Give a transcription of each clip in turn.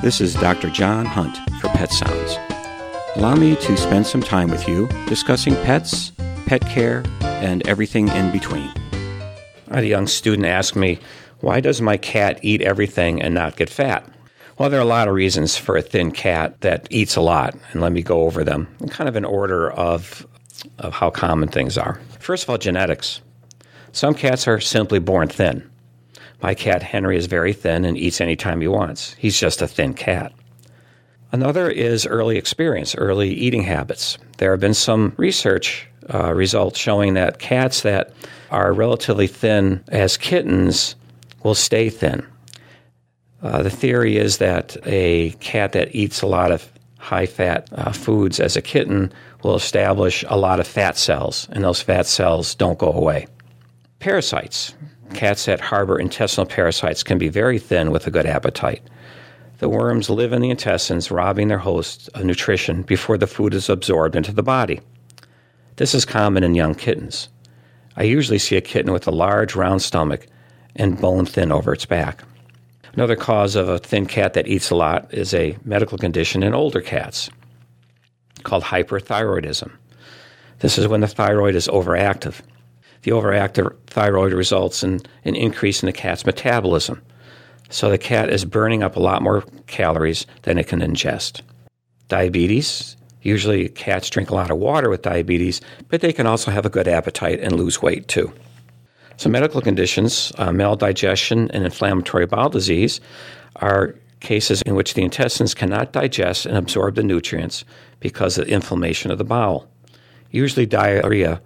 This is Dr. John Hunt for Pet Sounds. Allow me to spend some time with you discussing pets, pet care, and everything in between. I had a young student ask me, Why does my cat eat everything and not get fat? Well, there are a lot of reasons for a thin cat that eats a lot, and let me go over them in kind of an order of, of how common things are. First of all, genetics. Some cats are simply born thin. My cat Henry is very thin and eats anytime he wants. He's just a thin cat. Another is early experience, early eating habits. There have been some research uh, results showing that cats that are relatively thin as kittens will stay thin. Uh, the theory is that a cat that eats a lot of high fat uh, foods as a kitten will establish a lot of fat cells, and those fat cells don't go away. Parasites. Cats that harbor intestinal parasites can be very thin with a good appetite. The worms live in the intestines, robbing their host of nutrition before the food is absorbed into the body. This is common in young kittens. I usually see a kitten with a large, round stomach and bone thin over its back. Another cause of a thin cat that eats a lot is a medical condition in older cats called hyperthyroidism. This is when the thyroid is overactive. The overactive thyroid results in an increase in the cat's metabolism. So the cat is burning up a lot more calories than it can ingest. Diabetes. Usually cats drink a lot of water with diabetes, but they can also have a good appetite and lose weight too. So, medical conditions, uh, maldigestion and inflammatory bowel disease, are cases in which the intestines cannot digest and absorb the nutrients because of inflammation of the bowel. Usually, diarrhea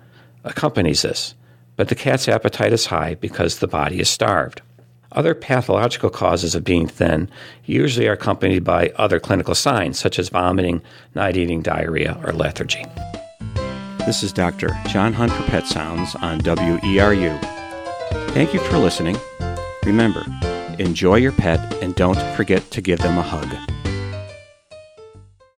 accompanies this, but the cat's appetite is high because the body is starved. Other pathological causes of being thin usually are accompanied by other clinical signs, such as vomiting, night eating, diarrhea, or lethargy. This is Dr. John Hunt for Pet Sounds on WERU. Thank you for listening. Remember, enjoy your pet and don't forget to give them a hug.